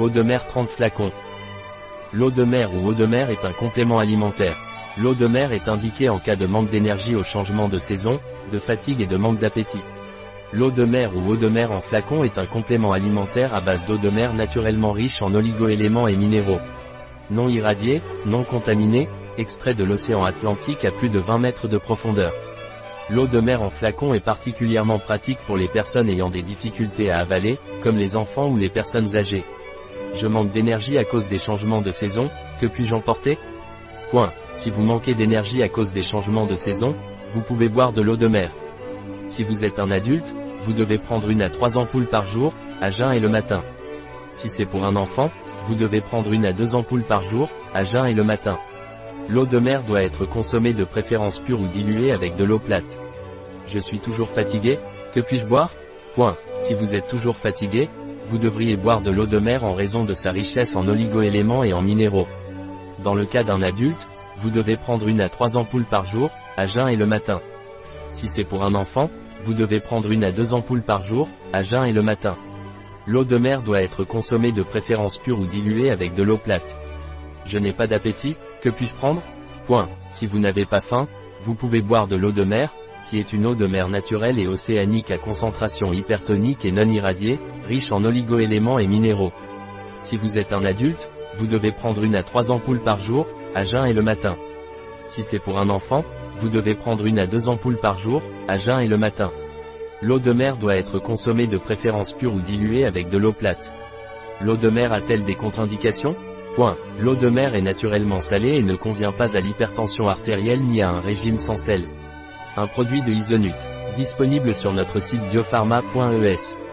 Eau de mer 30 flacons. L'eau de mer ou eau de mer est un complément alimentaire. L'eau de mer est indiquée en cas de manque d'énergie au changement de saison, de fatigue et de manque d'appétit. L'eau de mer ou eau de mer en flacon est un complément alimentaire à base d'eau de mer naturellement riche en oligoéléments et minéraux. Non irradié, non contaminé, extrait de l'océan Atlantique à plus de 20 mètres de profondeur. L'eau de mer en flacon est particulièrement pratique pour les personnes ayant des difficultés à avaler, comme les enfants ou les personnes âgées. Je manque d'énergie à cause des changements de saison, que puis-je emporter? Point. Si vous manquez d'énergie à cause des changements de saison, vous pouvez boire de l'eau de mer. Si vous êtes un adulte, vous devez prendre une à trois ampoules par jour, à jeun et le matin. Si c'est pour un enfant, vous devez prendre une à deux ampoules par jour, à jeun et le matin. L'eau de mer doit être consommée de préférence pure ou diluée avec de l'eau plate. Je suis toujours fatigué, que puis-je boire? Point. Si vous êtes toujours fatigué, vous devriez boire de l'eau de mer en raison de sa richesse en oligoéléments et en minéraux. Dans le cas d'un adulte, vous devez prendre une à trois ampoules par jour, à jeun et le matin. Si c'est pour un enfant, vous devez prendre une à deux ampoules par jour, à jeun et le matin. L'eau de mer doit être consommée de préférence pure ou diluée avec de l'eau plate. Je n'ai pas d'appétit, que puis-je prendre? Point. Si vous n'avez pas faim, vous pouvez boire de l'eau de mer, qui est une eau de mer naturelle et océanique à concentration hypertonique et non irradiée, riche en oligoéléments et minéraux. Si vous êtes un adulte, vous devez prendre une à trois ampoules par jour, à jeun et le matin. Si c'est pour un enfant, vous devez prendre une à deux ampoules par jour, à jeun et le matin. L'eau de mer doit être consommée de préférence pure ou diluée avec de l'eau plate. L'eau de mer a-t-elle des contre-indications? Point. L'eau de mer est naturellement salée et ne convient pas à l'hypertension artérielle ni à un régime sans sel. Un produit de Isonut. Disponible sur notre site biopharma.es.